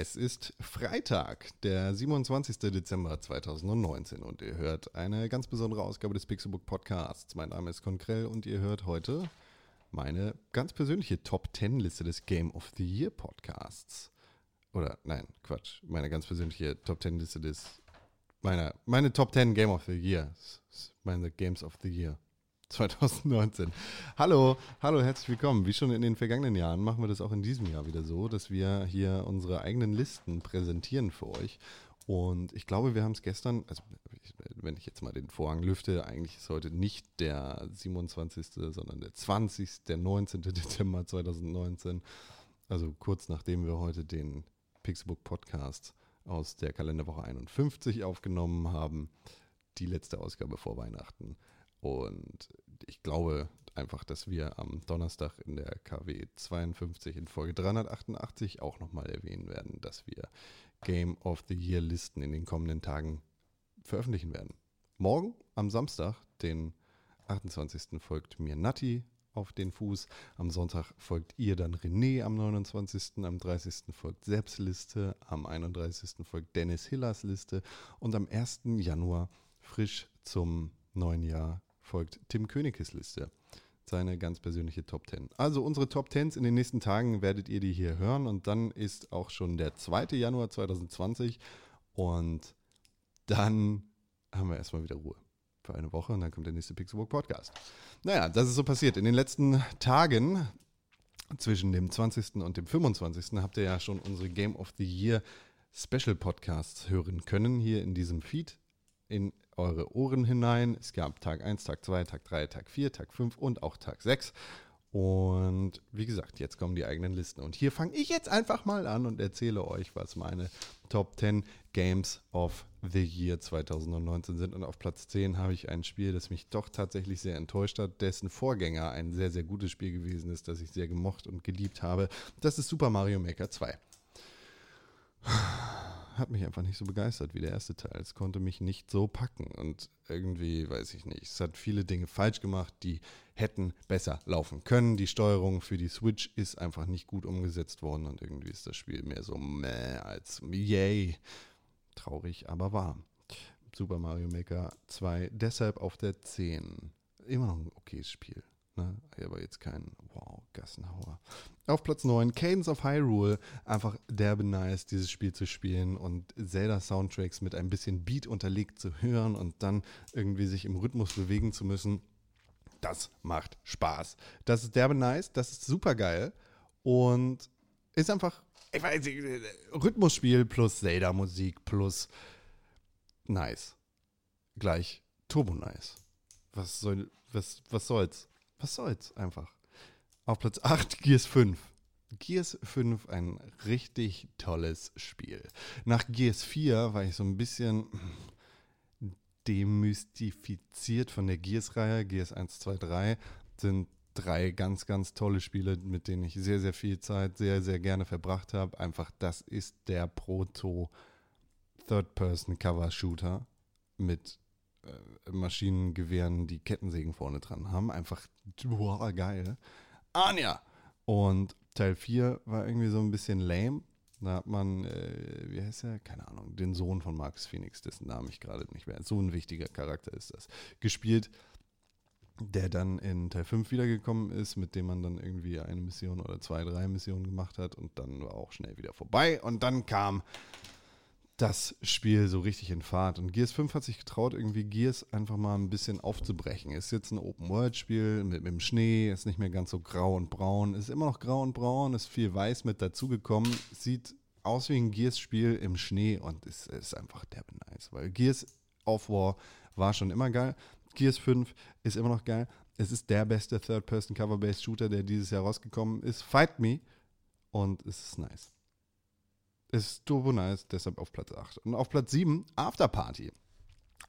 Es ist Freitag, der 27. Dezember 2019 und ihr hört eine ganz besondere Ausgabe des Pixelbook Podcasts. Mein Name ist Konkrell und ihr hört heute meine ganz persönliche Top 10 Liste des Game of the Year Podcasts. Oder nein, Quatsch, meine ganz persönliche Top 10 Liste des meiner meine Top 10 Game of the Year, meine Games of the Year 2019. Hallo, hallo, herzlich willkommen. Wie schon in den vergangenen Jahren machen wir das auch in diesem Jahr wieder so, dass wir hier unsere eigenen Listen präsentieren für euch. Und ich glaube, wir haben es gestern, also wenn ich jetzt mal den Vorhang lüfte, eigentlich ist heute nicht der 27., sondern der 20., der 19. Dezember 2019. Also kurz nachdem wir heute den Pixelbook Podcast aus der Kalenderwoche 51 aufgenommen haben. Die letzte Ausgabe vor Weihnachten. Und ich glaube einfach, dass wir am Donnerstag in der KW 52 in Folge 388 auch nochmal erwähnen werden, dass wir Game of the Year Listen in den kommenden Tagen veröffentlichen werden. Morgen am Samstag, den 28. folgt mir Nati auf den Fuß. Am Sonntag folgt ihr dann René am 29. Am 30. folgt Seps Liste. Am 31. folgt Dennis Hillers Liste. Und am 1. Januar frisch zum neuen Jahr folgt Tim Königes Liste. Seine ganz persönliche Top 10. Also unsere Top 10s in den nächsten Tagen werdet ihr die hier hören und dann ist auch schon der 2. Januar 2020 und dann haben wir erstmal wieder Ruhe für eine Woche und dann kommt der nächste Pixelbook Podcast. Naja, das ist so passiert. In den letzten Tagen zwischen dem 20. und dem 25. habt ihr ja schon unsere Game of the Year Special Podcasts hören können hier in diesem Feed in eure Ohren hinein. Es gab Tag 1, Tag 2, Tag 3, Tag 4, Tag 5 und auch Tag 6. Und wie gesagt, jetzt kommen die eigenen Listen. Und hier fange ich jetzt einfach mal an und erzähle euch, was meine Top 10 Games of the Year 2019 sind. Und auf Platz 10 habe ich ein Spiel, das mich doch tatsächlich sehr enttäuscht hat, dessen Vorgänger ein sehr, sehr gutes Spiel gewesen ist, das ich sehr gemocht und geliebt habe. Das ist Super Mario Maker 2 hat mich einfach nicht so begeistert wie der erste Teil. Es konnte mich nicht so packen und irgendwie, weiß ich nicht, es hat viele Dinge falsch gemacht, die hätten besser laufen können. Die Steuerung für die Switch ist einfach nicht gut umgesetzt worden und irgendwie ist das Spiel mehr so meh als yay. Traurig, aber wahr. Super Mario Maker 2 deshalb auf der 10. Immer noch ein okayes Spiel. Ne? Aber jetzt kein Wow, Gassenhauer. Auf Platz 9, Cadence of Hyrule. Einfach derbe nice, dieses Spiel zu spielen und Zelda-Soundtracks mit ein bisschen Beat unterlegt zu hören und dann irgendwie sich im Rhythmus bewegen zu müssen. Das macht Spaß. Das ist derbe nice, das ist super geil und ist einfach, ich weiß nicht, Rhythmusspiel plus Zelda-Musik plus nice. Gleich Turbo nice. Was soll, was, was soll's? Was soll's einfach. Auf Platz 8 Gears 5. Gears 5, ein richtig tolles Spiel. Nach Gears 4 war ich so ein bisschen demystifiziert von der Gears-Reihe. Gears 1, 2, 3 sind drei ganz, ganz tolle Spiele, mit denen ich sehr, sehr viel Zeit sehr, sehr gerne verbracht habe. Einfach, das ist der Proto Third-Person-Cover-Shooter mit äh, Maschinengewehren, die Kettensägen vorne dran haben. Einfach, boah, geil. Anja! Und Teil 4 war irgendwie so ein bisschen lame. Da hat man, äh, wie heißt er? Keine Ahnung, den Sohn von Marcus Phoenix, dessen Namen ich gerade nicht mehr. So ein wichtiger Charakter ist das. Gespielt, der dann in Teil 5 wiedergekommen ist, mit dem man dann irgendwie eine Mission oder zwei, drei Missionen gemacht hat und dann war auch schnell wieder vorbei. Und dann kam das Spiel so richtig in Fahrt. Und Gears 5 hat sich getraut, irgendwie Gears einfach mal ein bisschen aufzubrechen. Ist jetzt ein Open-World-Spiel mit, mit dem Schnee, ist nicht mehr ganz so grau und braun, ist immer noch grau und braun, ist viel weiß mit dazugekommen, sieht aus wie ein Gears-Spiel im Schnee und ist, ist einfach derbe nice. Weil Gears of War war schon immer geil. Gears 5 ist immer noch geil. Es ist der beste Third-Person-Cover-Based-Shooter, der dieses Jahr rausgekommen ist. Fight Me. Und es ist nice. Ist turbo nice, deshalb auf Platz 8. Und auf Platz 7, Afterparty.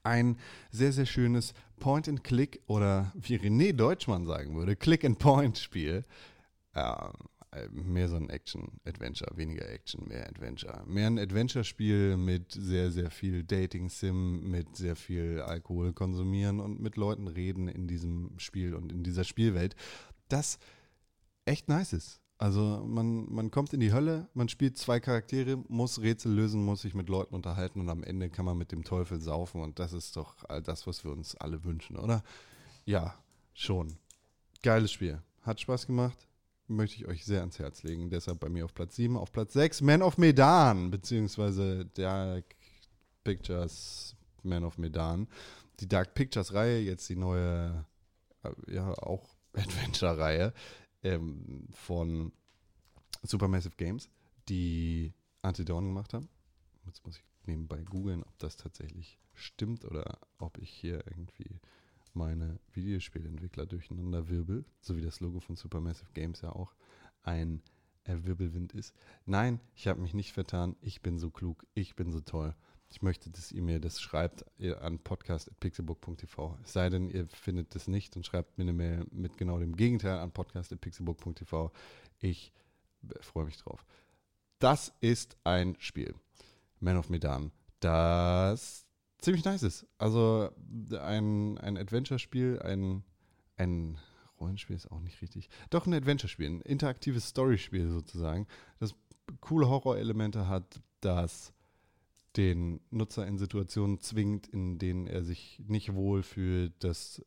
Ein sehr, sehr schönes Point-and-Click oder wie René Deutschmann sagen würde, Click-and-Point-Spiel. Ähm, mehr so ein Action-Adventure, weniger Action, mehr Adventure. Mehr ein Adventure-Spiel mit sehr, sehr viel Dating-Sim, mit sehr viel Alkohol konsumieren und mit Leuten reden in diesem Spiel und in dieser Spielwelt, das echt nice ist. Also man, man kommt in die Hölle, man spielt zwei Charaktere, muss Rätsel lösen, muss sich mit Leuten unterhalten und am Ende kann man mit dem Teufel saufen und das ist doch all das, was wir uns alle wünschen, oder? Ja, schon. Geiles Spiel. Hat Spaß gemacht. Möchte ich euch sehr ans Herz legen. Deshalb bei mir auf Platz 7. Auf Platz 6 Man of Medan, beziehungsweise Dark Pictures Man of Medan. Die Dark Pictures Reihe, jetzt die neue, äh, ja, auch Adventure-Reihe ähm, von Supermassive Games, die Antidawn gemacht haben. Jetzt muss ich nebenbei googeln, ob das tatsächlich stimmt oder ob ich hier irgendwie meine Videospielentwickler durcheinander wirbel, so wie das Logo von Supermassive Games ja auch ein Wirbelwind ist. Nein, ich habe mich nicht vertan. Ich bin so klug. Ich bin so toll. Ich möchte, dass ihr mir das schreibt an podcast.pixelbook.tv. Es sei denn, ihr findet das nicht und schreibt mir eine Mail mit genau dem Gegenteil an podcast.pixelbook.tv. Ich freue mich drauf. Das ist ein Spiel, Man of Medan, das ziemlich nice ist. Also ein, ein Adventure-Spiel, ein, ein Rollenspiel ist auch nicht richtig. Doch ein Adventure-Spiel, ein interaktives Story-Spiel sozusagen, das coole Horror-Elemente hat, das den Nutzer in Situationen zwingt, in denen er sich nicht wohl fühlt, dass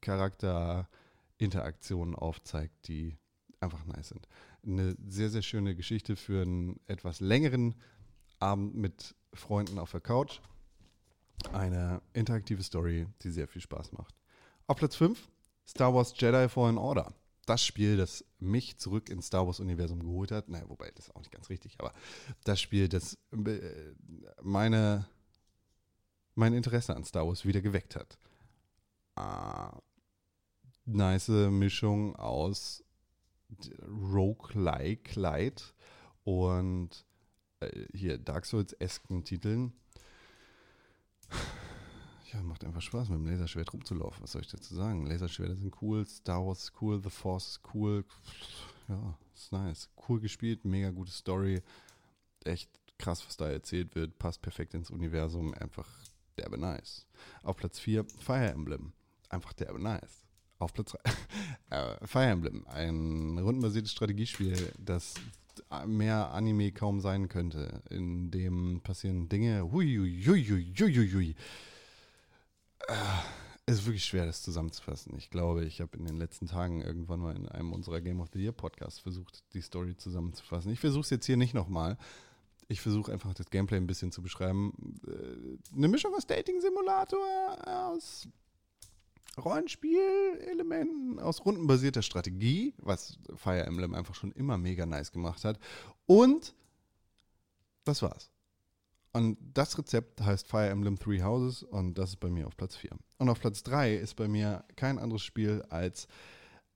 Charakterinteraktionen aufzeigt, die einfach nice sind. Eine sehr, sehr schöne Geschichte für einen etwas längeren Abend mit Freunden auf der Couch. Eine interaktive Story, die sehr viel Spaß macht. Auf Platz 5 Star Wars Jedi Fallen Order das Spiel, das mich zurück ins Star Wars-Universum geholt hat. Naja, wobei, das ist auch nicht ganz richtig, aber das Spiel, das äh, meine, mein Interesse an Star Wars wieder geweckt hat. Ah, nice Mischung aus Roguelike Light und äh, hier Dark Souls-esken Titeln ja, macht einfach Spaß, mit dem Laserschwert rumzulaufen. Was soll ich dazu sagen? Laserschwerter sind cool, Star Wars ist cool, The Force ist cool. Ja, ist nice. Cool gespielt, mega gute Story. Echt krass, was da erzählt wird. Passt perfekt ins Universum. Einfach derbe nice. Auf Platz 4 Fire Emblem. Einfach derbe nice. Auf Platz 3 äh, Fire Emblem. Ein rundenbasiertes Strategiespiel, das mehr Anime kaum sein könnte. In dem passieren Dinge. Hui, hui, hui, hui, hui, hui. Es ist wirklich schwer, das zusammenzufassen. Ich glaube, ich habe in den letzten Tagen irgendwann mal in einem unserer Game of the Year Podcasts versucht, die Story zusammenzufassen. Ich versuche es jetzt hier nicht nochmal. Ich versuche einfach das Gameplay ein bisschen zu beschreiben. Äh, eine Mischung aus Dating-Simulator, aus Rollenspiel-Elementen, aus rundenbasierter Strategie, was Fire Emblem einfach schon immer mega nice gemacht hat. Und das war's. Und das Rezept heißt Fire Emblem Three Houses und das ist bei mir auf Platz 4. Und auf Platz 3 ist bei mir kein anderes Spiel als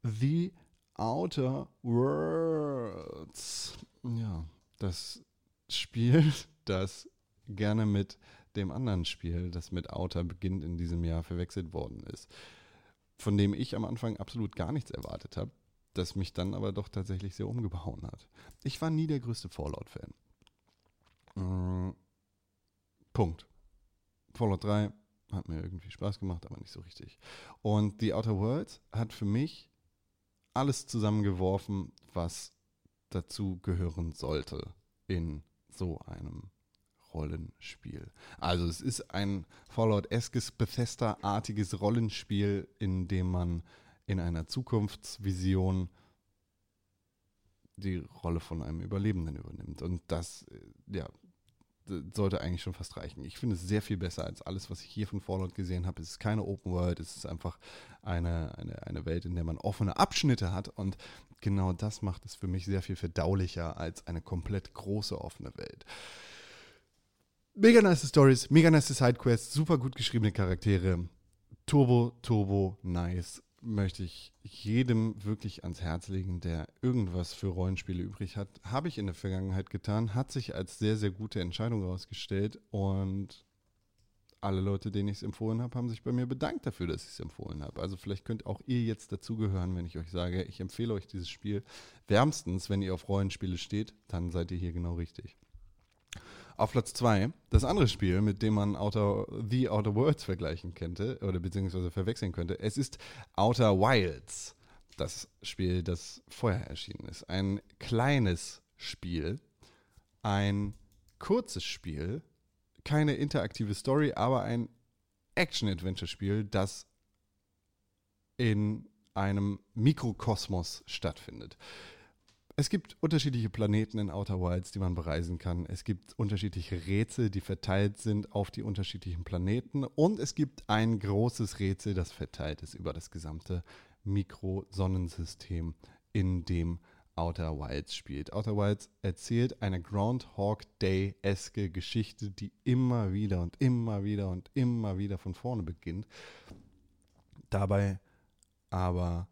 The Outer Worlds. Ja, das Spiel, das gerne mit dem anderen Spiel, das mit Outer beginnt in diesem Jahr verwechselt worden ist. Von dem ich am Anfang absolut gar nichts erwartet habe, das mich dann aber doch tatsächlich sehr umgehauen hat. Ich war nie der größte Fallout-Fan. Punkt. Fallout 3 hat mir irgendwie Spaß gemacht, aber nicht so richtig. Und The Outer Worlds hat für mich alles zusammengeworfen, was dazu gehören sollte in so einem Rollenspiel. Also es ist ein Fallout-eskes Bethesda-artiges Rollenspiel, in dem man in einer Zukunftsvision die Rolle von einem Überlebenden übernimmt. Und das, äh, ja, sollte eigentlich schon fast reichen. Ich finde es sehr viel besser als alles, was ich hier von Fallout gesehen habe. Es ist keine Open World, es ist einfach eine, eine, eine Welt, in der man offene Abschnitte hat und genau das macht es für mich sehr viel verdaulicher als eine komplett große offene Welt. Mega nice Stories, mega nice Sidequests, super gut geschriebene Charaktere. Turbo, turbo, nice möchte ich jedem wirklich ans Herz legen, der irgendwas für Rollenspiele übrig hat. Habe ich in der Vergangenheit getan, hat sich als sehr, sehr gute Entscheidung herausgestellt und alle Leute, denen ich es empfohlen habe, haben sich bei mir bedankt dafür, dass ich es empfohlen habe. Also vielleicht könnt auch ihr jetzt dazugehören, wenn ich euch sage, ich empfehle euch dieses Spiel wärmstens, wenn ihr auf Rollenspiele steht, dann seid ihr hier genau richtig. Auf Platz 2, das andere Spiel, mit dem man Outer, The Outer Worlds vergleichen könnte, oder beziehungsweise verwechseln könnte, es ist Outer Wilds. das Spiel, das vorher erschienen ist. Ein kleines Spiel, ein kurzes Spiel, keine interaktive Story, aber ein Action-Adventure-Spiel, das in einem Mikrokosmos stattfindet. Es gibt unterschiedliche Planeten in Outer Wilds, die man bereisen kann. Es gibt unterschiedliche Rätsel, die verteilt sind auf die unterschiedlichen Planeten. Und es gibt ein großes Rätsel, das verteilt ist über das gesamte Mikrosonnensystem, in dem Outer Wilds spielt. Outer Wilds erzählt eine Groundhog Day-eske Geschichte, die immer wieder und immer wieder und immer wieder von vorne beginnt. Dabei aber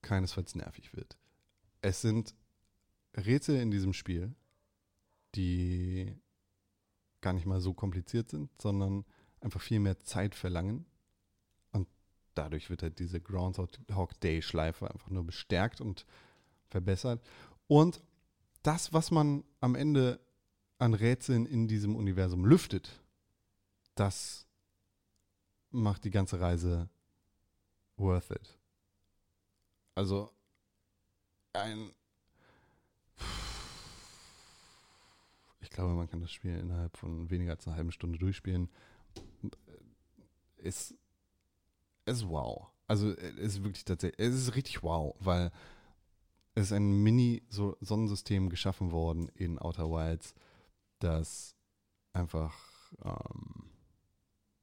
keinesfalls nervig wird. Es sind Rätsel in diesem Spiel, die gar nicht mal so kompliziert sind, sondern einfach viel mehr Zeit verlangen. Und dadurch wird halt diese Groundhog Day Schleife einfach nur bestärkt und verbessert. Und das, was man am Ende an Rätseln in diesem Universum lüftet, das macht die ganze Reise worth it. Also ein. Ich glaube, man kann das Spiel innerhalb von weniger als einer halben Stunde durchspielen. Ist, ist wow. Also es ist wirklich tatsächlich, es ist richtig wow, weil es ist ein Mini-Sonnensystem geschaffen worden in Outer Wilds, das einfach, ähm,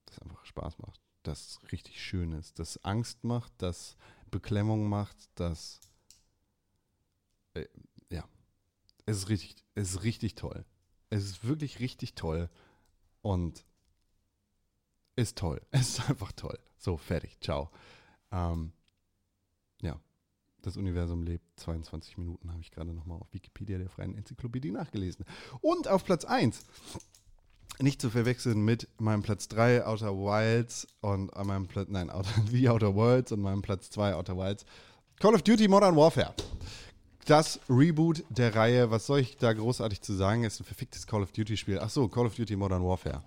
das einfach Spaß macht, das richtig schön ist, das Angst macht, das Beklemmung macht, das äh, ja, es ist richtig, es ist richtig toll. Es ist wirklich richtig toll und ist toll. Es ist einfach toll. So, fertig. Ciao. Ähm, ja, das Universum lebt 22 Minuten, habe ich gerade nochmal auf Wikipedia der freien Enzyklopädie nachgelesen. Und auf Platz 1, nicht zu verwechseln mit meinem Platz 3 Outer Wilds und meinem Platz, nein, Outer, wie Outer Worlds und meinem Platz 2 Outer Wilds, Call of Duty Modern Warfare das Reboot der Reihe, was soll ich da großartig zu sagen? Ist ein verficktes Call of Duty Spiel. Ach so, Call of Duty Modern Warfare.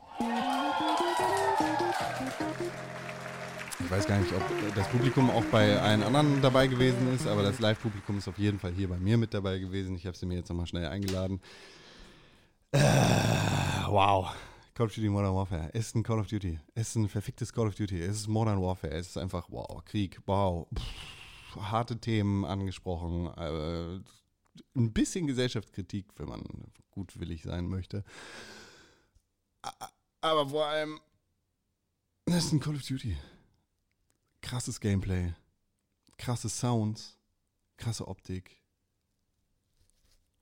Ich weiß gar nicht, ob das Publikum auch bei allen anderen dabei gewesen ist, aber das Live-Publikum ist auf jeden Fall hier bei mir mit dabei gewesen. Ich habe sie mir jetzt nochmal schnell eingeladen. Äh, wow. Call of Duty Modern Warfare. Es ist ein Call of Duty. Es ist ein verficktes Call of Duty. Es ist Modern Warfare. Es ist einfach, wow, Krieg, wow. Pff harte Themen angesprochen, äh, ein bisschen Gesellschaftskritik, wenn man gutwillig sein möchte. Aber vor allem, das ist ein Call of Duty. Krasses Gameplay, krasse Sounds, krasse Optik.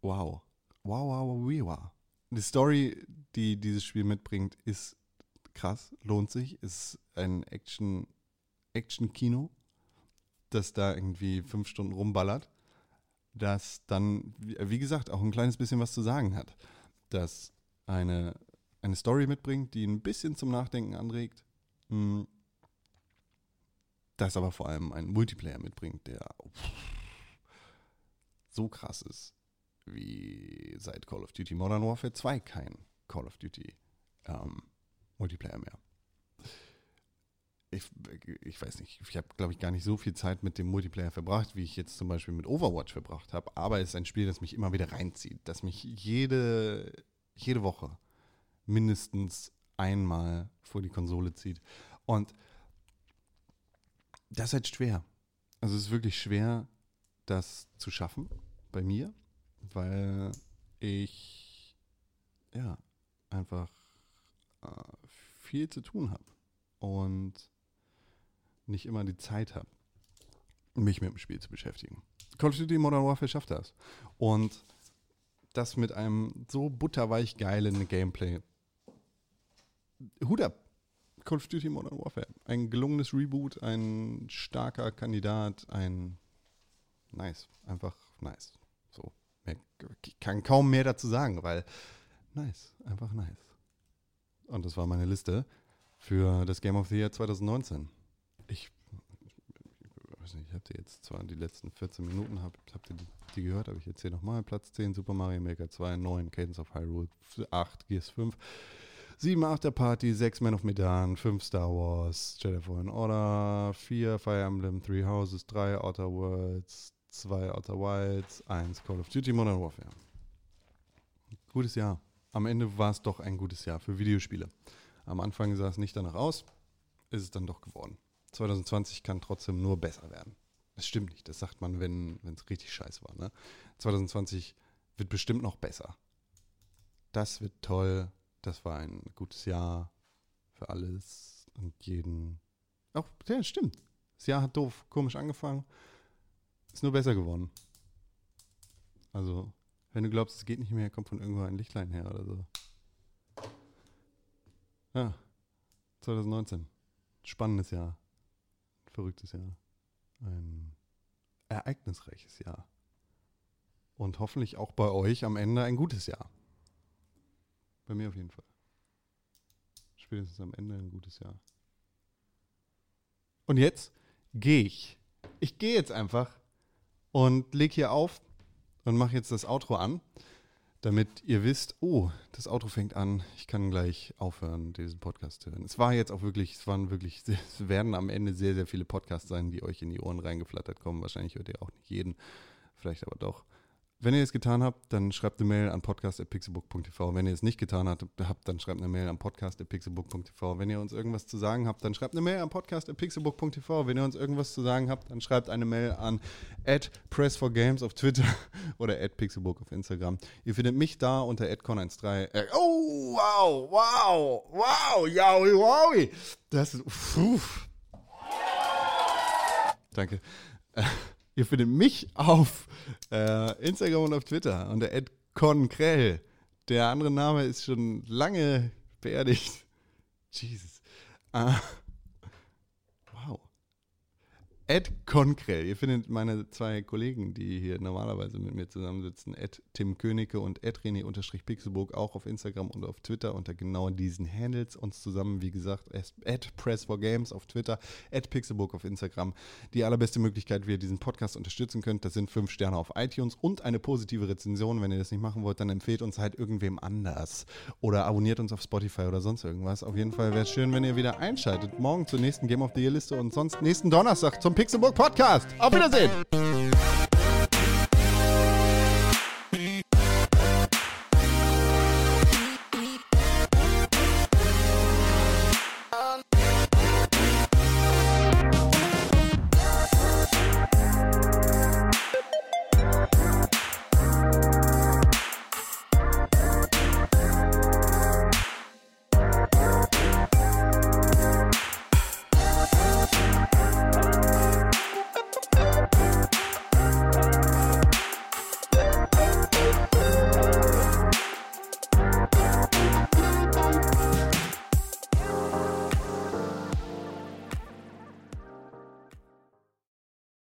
Wow. Wow, wow, wow, wow. Die Story, die dieses Spiel mitbringt, ist krass, lohnt sich, ist ein Action, Action-Kino das da irgendwie fünf Stunden rumballert, das dann, wie gesagt, auch ein kleines bisschen was zu sagen hat. Das eine, eine Story mitbringt, die ein bisschen zum Nachdenken anregt, hm, das aber vor allem einen Multiplayer mitbringt, der so krass ist, wie seit Call of Duty Modern Warfare 2 kein Call of Duty ähm, Multiplayer mehr ich, weiß nicht, ich habe, glaube ich, gar nicht so viel Zeit mit dem Multiplayer verbracht, wie ich jetzt zum Beispiel mit Overwatch verbracht habe. Aber es ist ein Spiel, das mich immer wieder reinzieht, das mich jede, jede Woche mindestens einmal vor die Konsole zieht. Und das ist halt schwer. Also es ist wirklich schwer, das zu schaffen bei mir, weil ich ja einfach äh, viel zu tun habe. Und nicht immer die Zeit habe, mich mit dem Spiel zu beschäftigen. Call of Duty Modern Warfare schafft das. Und das mit einem so butterweich geilen Gameplay. Hut ab. Call of Duty Modern Warfare. Ein gelungenes Reboot, ein starker Kandidat, ein nice. Einfach nice. So. Ich kann kaum mehr dazu sagen, weil nice. Einfach nice. Und das war meine Liste für das Game of the Year 2019 ich, ich weiß nicht, ich habe jetzt zwar die letzten 14 Minuten, hab, habt ihr die, die gehört, aber ich erzähle nochmal. Platz 10, Super Mario Maker 2, 9, Cadence of Hyrule 8, Gears 5, 7 Afterparty, 6 Man of Medan, 5 Star Wars, Jedi Fallen Order, 4 Fire Emblem, 3 Houses, 3 Outer Worlds, 2 Outer Wilds, 1 Call of Duty Modern Warfare. Gutes Jahr. Am Ende war es doch ein gutes Jahr für Videospiele. Am Anfang sah es nicht danach aus, ist es dann doch geworden. 2020 kann trotzdem nur besser werden. Das stimmt nicht, das sagt man, wenn es richtig scheiße war. Ne? 2020 wird bestimmt noch besser. Das wird toll. Das war ein gutes Jahr für alles und jeden. Auch, ja, stimmt. Das Jahr hat doof, komisch angefangen. Ist nur besser geworden. Also, wenn du glaubst, es geht nicht mehr, kommt von irgendwo ein Lichtlein her oder so. Ja, 2019. Spannendes Jahr. Verrücktes Jahr. Ein ereignisreiches Jahr. Und hoffentlich auch bei euch am Ende ein gutes Jahr. Bei mir auf jeden Fall. Spätestens am Ende ein gutes Jahr. Und jetzt gehe ich. Ich gehe jetzt einfach und lege hier auf und mache jetzt das Outro an, damit ihr wisst, oh, das Outro fängt an, ich kann gleich aufhören, diesen Podcast zu hören. Es war jetzt auch wirklich, es waren wirklich, es werden am Ende sehr, sehr viele Podcasts sein, die euch in die Ohren reingeflattert kommen. Wahrscheinlich hört ihr auch nicht jeden, vielleicht aber doch. Wenn ihr es getan habt, dann schreibt eine Mail an podcast.pixelbook.tv. Wenn ihr es nicht getan habt, dann schreibt eine Mail an podcast.pixelbook.tv. Wenn ihr uns irgendwas zu sagen habt, dann schreibt eine Mail an podcast.pixelbook.tv. Wenn ihr uns irgendwas zu sagen habt, dann schreibt eine Mail an press4games auf Twitter oder pixelbook auf Instagram. Ihr findet mich da unter adcon13. Äh, oh, wow, wow, wow, yowie, wowie. Das ist, uff. Danke. Ihr findet mich auf äh, Instagram und auf Twitter unter @conkrell. Der andere Name ist schon lange beerdigt. Jesus. Uh, Ed Konkrell. Ihr findet meine zwei Kollegen, die hier normalerweise mit mir zusammensitzen, Ed Tim Königke und Ed René-Pixelburg, auch auf Instagram und auf Twitter unter genau diesen Handles. Uns zusammen, wie gesagt, Ed Press for Games auf Twitter, Ed Pixelburg auf Instagram. Die allerbeste Möglichkeit, wie ihr diesen Podcast unterstützen könnt, das sind fünf Sterne auf iTunes und eine positive Rezension. Wenn ihr das nicht machen wollt, dann empfehlt uns halt irgendwem anders. Oder abonniert uns auf Spotify oder sonst irgendwas. Auf jeden Fall wäre es schön, wenn ihr wieder einschaltet. Morgen zur nächsten Game of the Year Liste und sonst nächsten Donnerstag zum Pixelburg Podcast. Auf Wiedersehen!